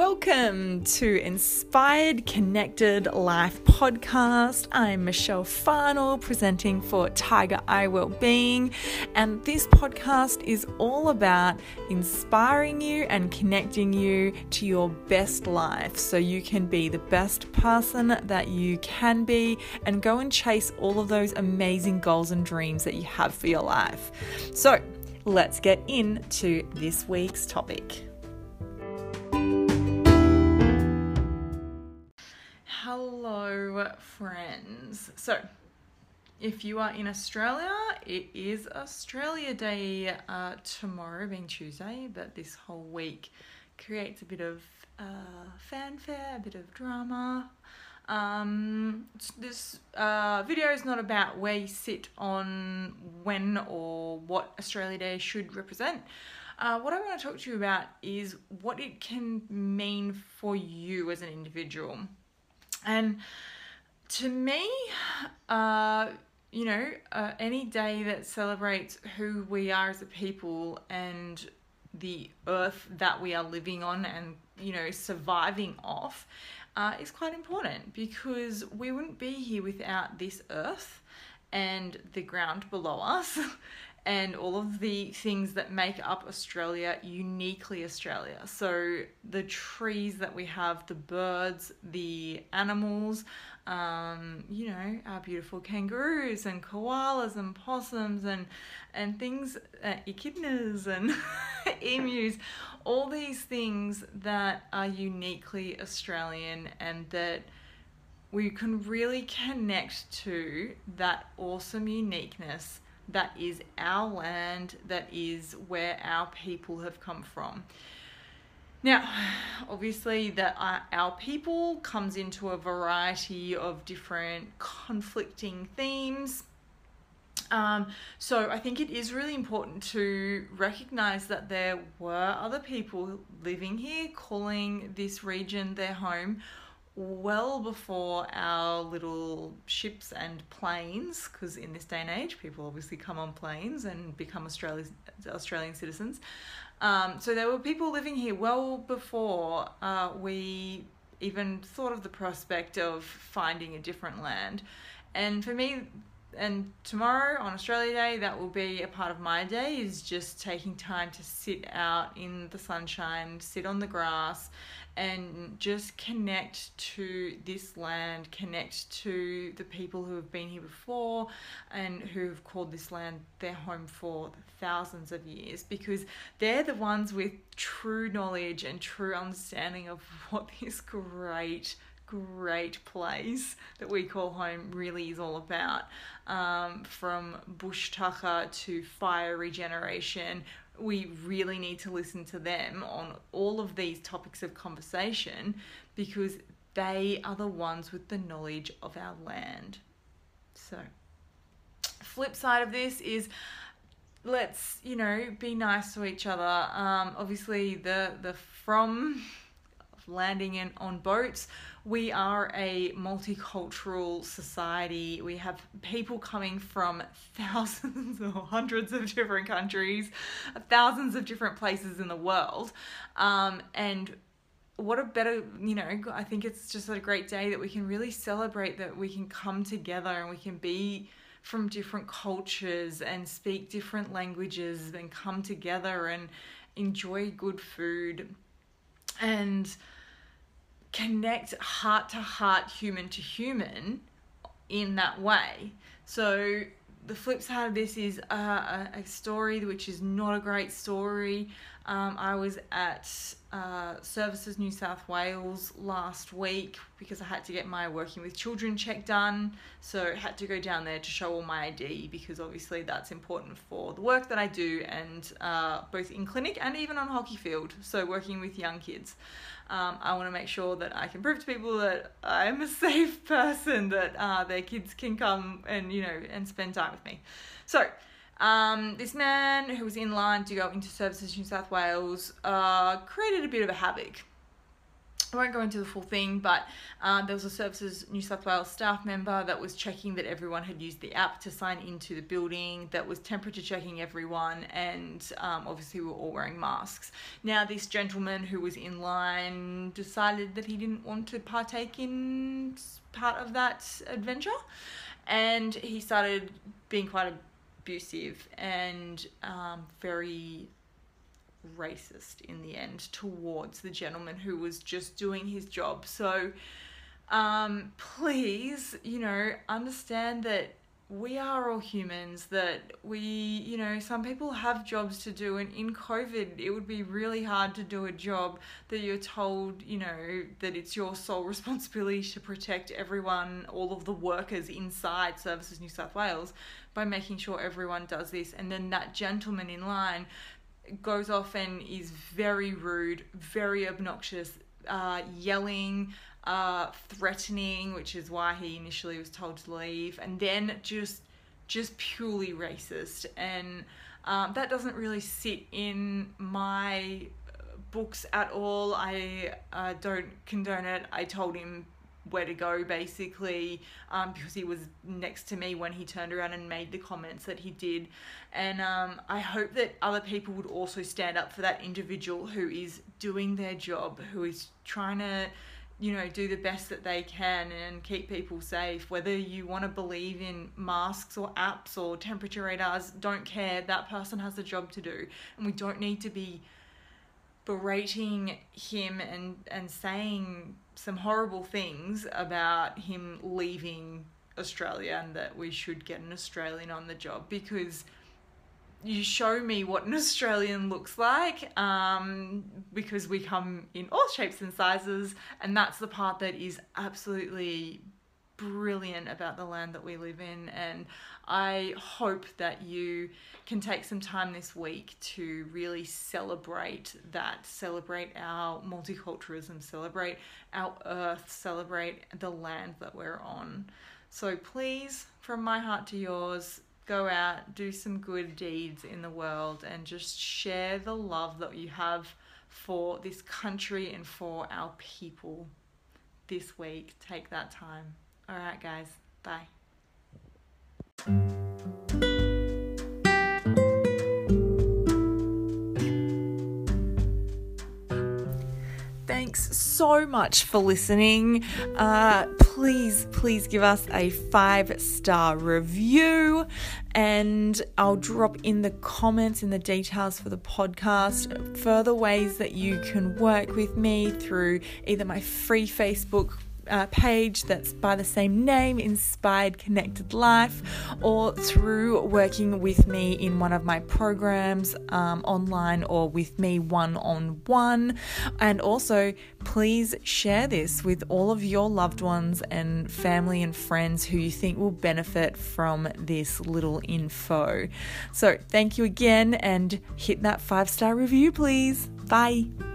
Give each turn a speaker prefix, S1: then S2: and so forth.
S1: Welcome to Inspired Connected Life podcast. I'm Michelle Farnill presenting for Tiger Eye Wellbeing, and this podcast is all about inspiring you and connecting you to your best life so you can be the best person that you can be and go and chase all of those amazing goals and dreams that you have for your life. So, let's get into this week's topic. Friends. So, if you are in Australia, it is Australia Day uh, tomorrow, being Tuesday, but this whole week creates a bit of uh, fanfare, a bit of drama. Um, this uh, video is not about where you sit on when or what Australia Day should represent. Uh, what I want to talk to you about is what it can mean for you as an individual. And to me, uh, you know, uh, any day that celebrates who we are as a people and the earth that we are living on and, you know, surviving off uh, is quite important because we wouldn't be here without this earth and the ground below us and all of the things that make up Australia uniquely Australia. So, the trees that we have, the birds, the animals, um, you know, our beautiful kangaroos and koalas and possums and, and things, uh, echidnas and emus, all these things that are uniquely Australian and that we can really connect to that awesome uniqueness that is our land, that is where our people have come from. Now, obviously, that our people comes into a variety of different conflicting themes. Um, so I think it is really important to recognize that there were other people living here, calling this region their home, well before our little ships and planes, because in this day and age, people obviously come on planes and become Australian Australian citizens. Um, so there were people living here well before uh, we even thought of the prospect of finding a different land. And for me, and tomorrow on Australia Day, that will be a part of my day is just taking time to sit out in the sunshine, sit on the grass, and just connect to this land, connect to the people who have been here before and who have called this land their home for thousands of years because they're the ones with true knowledge and true understanding of what this great great place that we call home really is all about. Um, from bush tucker to fire regeneration, we really need to listen to them on all of these topics of conversation because they are the ones with the knowledge of our land. So, flip side of this is let's you know be nice to each other um, obviously the the from landing in on boats. We are a multicultural society. We have people coming from thousands or hundreds of different countries, thousands of different places in the world. Um, and what a better, you know, I think it's just a great day that we can really celebrate that we can come together and we can be from different cultures and speak different languages and come together and enjoy good food and connect heart to heart, human to human in that way. So the flip side of this is uh, a, a story which is not a great story. Um, I was at uh, Services New South Wales last week because I had to get my working with children check done. So I had to go down there to show all my ID because obviously that's important for the work that I do and uh, both in clinic and even on hockey field. So working with young kids. Um, I want to make sure that I can prove to people that I'm a safe person, that uh, their kids can come and you know and spend time with me. So um, this man who was in line to go into Services New South Wales uh, created a bit of a havoc. I won't go into the full thing, but uh, there was a Services New South Wales staff member that was checking that everyone had used the app to sign into the building, that was temperature checking everyone, and um, obviously we were all wearing masks. Now, this gentleman who was in line decided that he didn't want to partake in part of that adventure, and he started being quite abusive and um, very racist in the end towards the gentleman who was just doing his job. So um, please, you know, understand that we are all humans, that we, you know, some people have jobs to do, and in COVID, it would be really hard to do a job that you're told, you know, that it's your sole responsibility to protect everyone, all of the workers inside Services New South Wales by making sure everyone does this. And then that gentleman in line goes off and is very rude, very obnoxious, uh, yelling, uh, threatening, which is why he initially was told to leave, and then just just purely racist, and um, that doesn't really sit in my books at all. I uh, don't condone it. I told him where to go basically um, because he was next to me when he turned around and made the comments that he did and um, i hope that other people would also stand up for that individual who is doing their job who is trying to you know do the best that they can and keep people safe. Whether you want to believe in masks or apps or temperature radars don't care. That person has a job to do. And we don't need to be berating him and and saying some horrible things about him leaving Australia and that we should get an Australian on the job because you show me what an Australian looks like um, because we come in all shapes and sizes, and that's the part that is absolutely brilliant about the land that we live in. And I hope that you can take some time this week to really celebrate that, celebrate our multiculturalism, celebrate our earth, celebrate the land that we're on. So please, from my heart to yours, go out, do some good deeds in the world, and just share the love that you have for this country and for our people this week. Take that time. All right, guys. Bye. Thanks so much for listening. Uh, please, please give us a five star review, and I'll drop in the comments in the details for the podcast further ways that you can work with me through either my free Facebook uh, page that's by the same name, Inspired Connected Life, or through working with me in one of my programs um, online or with me one on one. And also, please share this with all of your loved ones and family and friends who you think will benefit from this little info. So, thank you again and hit that five star review, please. Bye.